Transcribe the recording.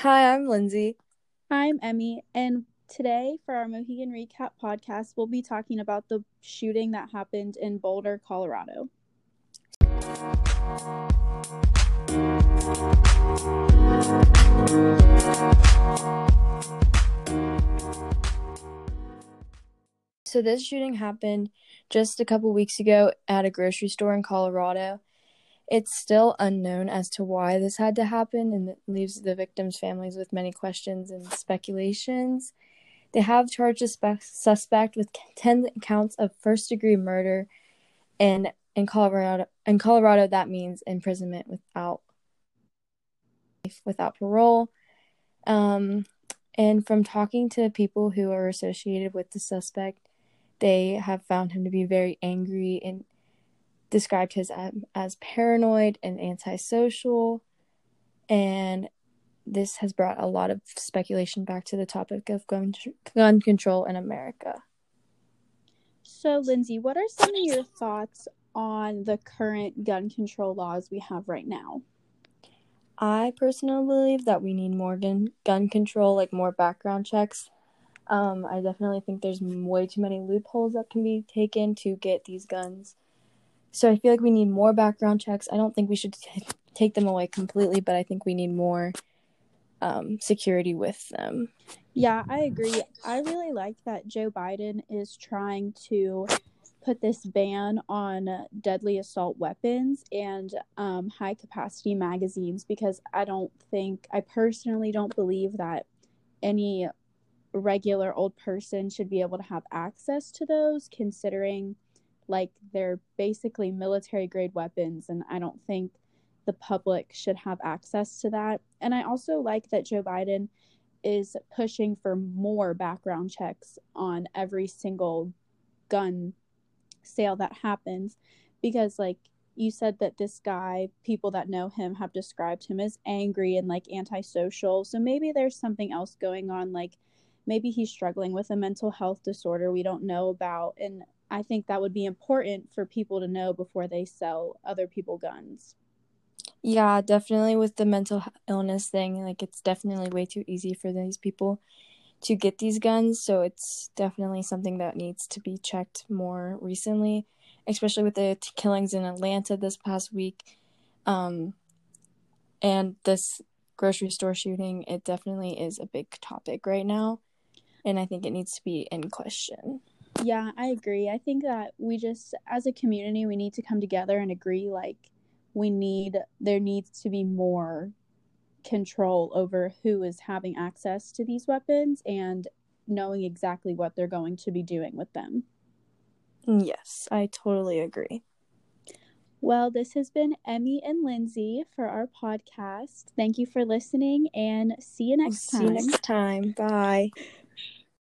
Hi, I'm Lindsey. I'm Emme, and today for our Mohegan Recap podcast, we'll be talking about the shooting that happened in Boulder, Colorado. So, this shooting happened just a couple weeks ago at a grocery store in Colorado. It's still unknown as to why this had to happen and it leaves the victims' families with many questions and speculations. They have charged a spe- suspect with 10 counts of first degree murder and in Colorado in Colorado that means imprisonment without without parole. Um, and from talking to people who are associated with the suspect, they have found him to be very angry and described his um, as paranoid and antisocial. And this has brought a lot of speculation back to the topic of gun, gun control in America. So, Lindsey, what are some of your thoughts on the current gun control laws we have right now? I personally believe that we need more gun, gun control, like more background checks. Um, I definitely think there's way too many loopholes that can be taken to get these guns. So I feel like we need more background checks. I don't think we should t- take them away completely, but I think we need more um, security with them. Yeah, I agree. I really like that Joe Biden is trying to put this ban on deadly assault weapons and um, high capacity magazines because I don't think, I personally don't believe that any regular old person should be able to have access to those, considering like they're basically military grade weapons. And I don't think the public should have access to that. And I also like that Joe Biden is pushing for more background checks on every single gun sale that happens because like you said that this guy people that know him have described him as angry and like antisocial so maybe there's something else going on like maybe he's struggling with a mental health disorder we don't know about and i think that would be important for people to know before they sell other people guns yeah definitely with the mental illness thing like it's definitely way too easy for these people to get these guns. So it's definitely something that needs to be checked more recently, especially with the t- killings in Atlanta this past week. Um, and this grocery store shooting, it definitely is a big topic right now. And I think it needs to be in question. Yeah, I agree. I think that we just, as a community, we need to come together and agree like, we need, there needs to be more control over who is having access to these weapons and knowing exactly what they're going to be doing with them. Yes, I totally agree. Well, this has been Emme and Lindsey for our podcast. Thank you for listening and see you next time. See you next time. Bye.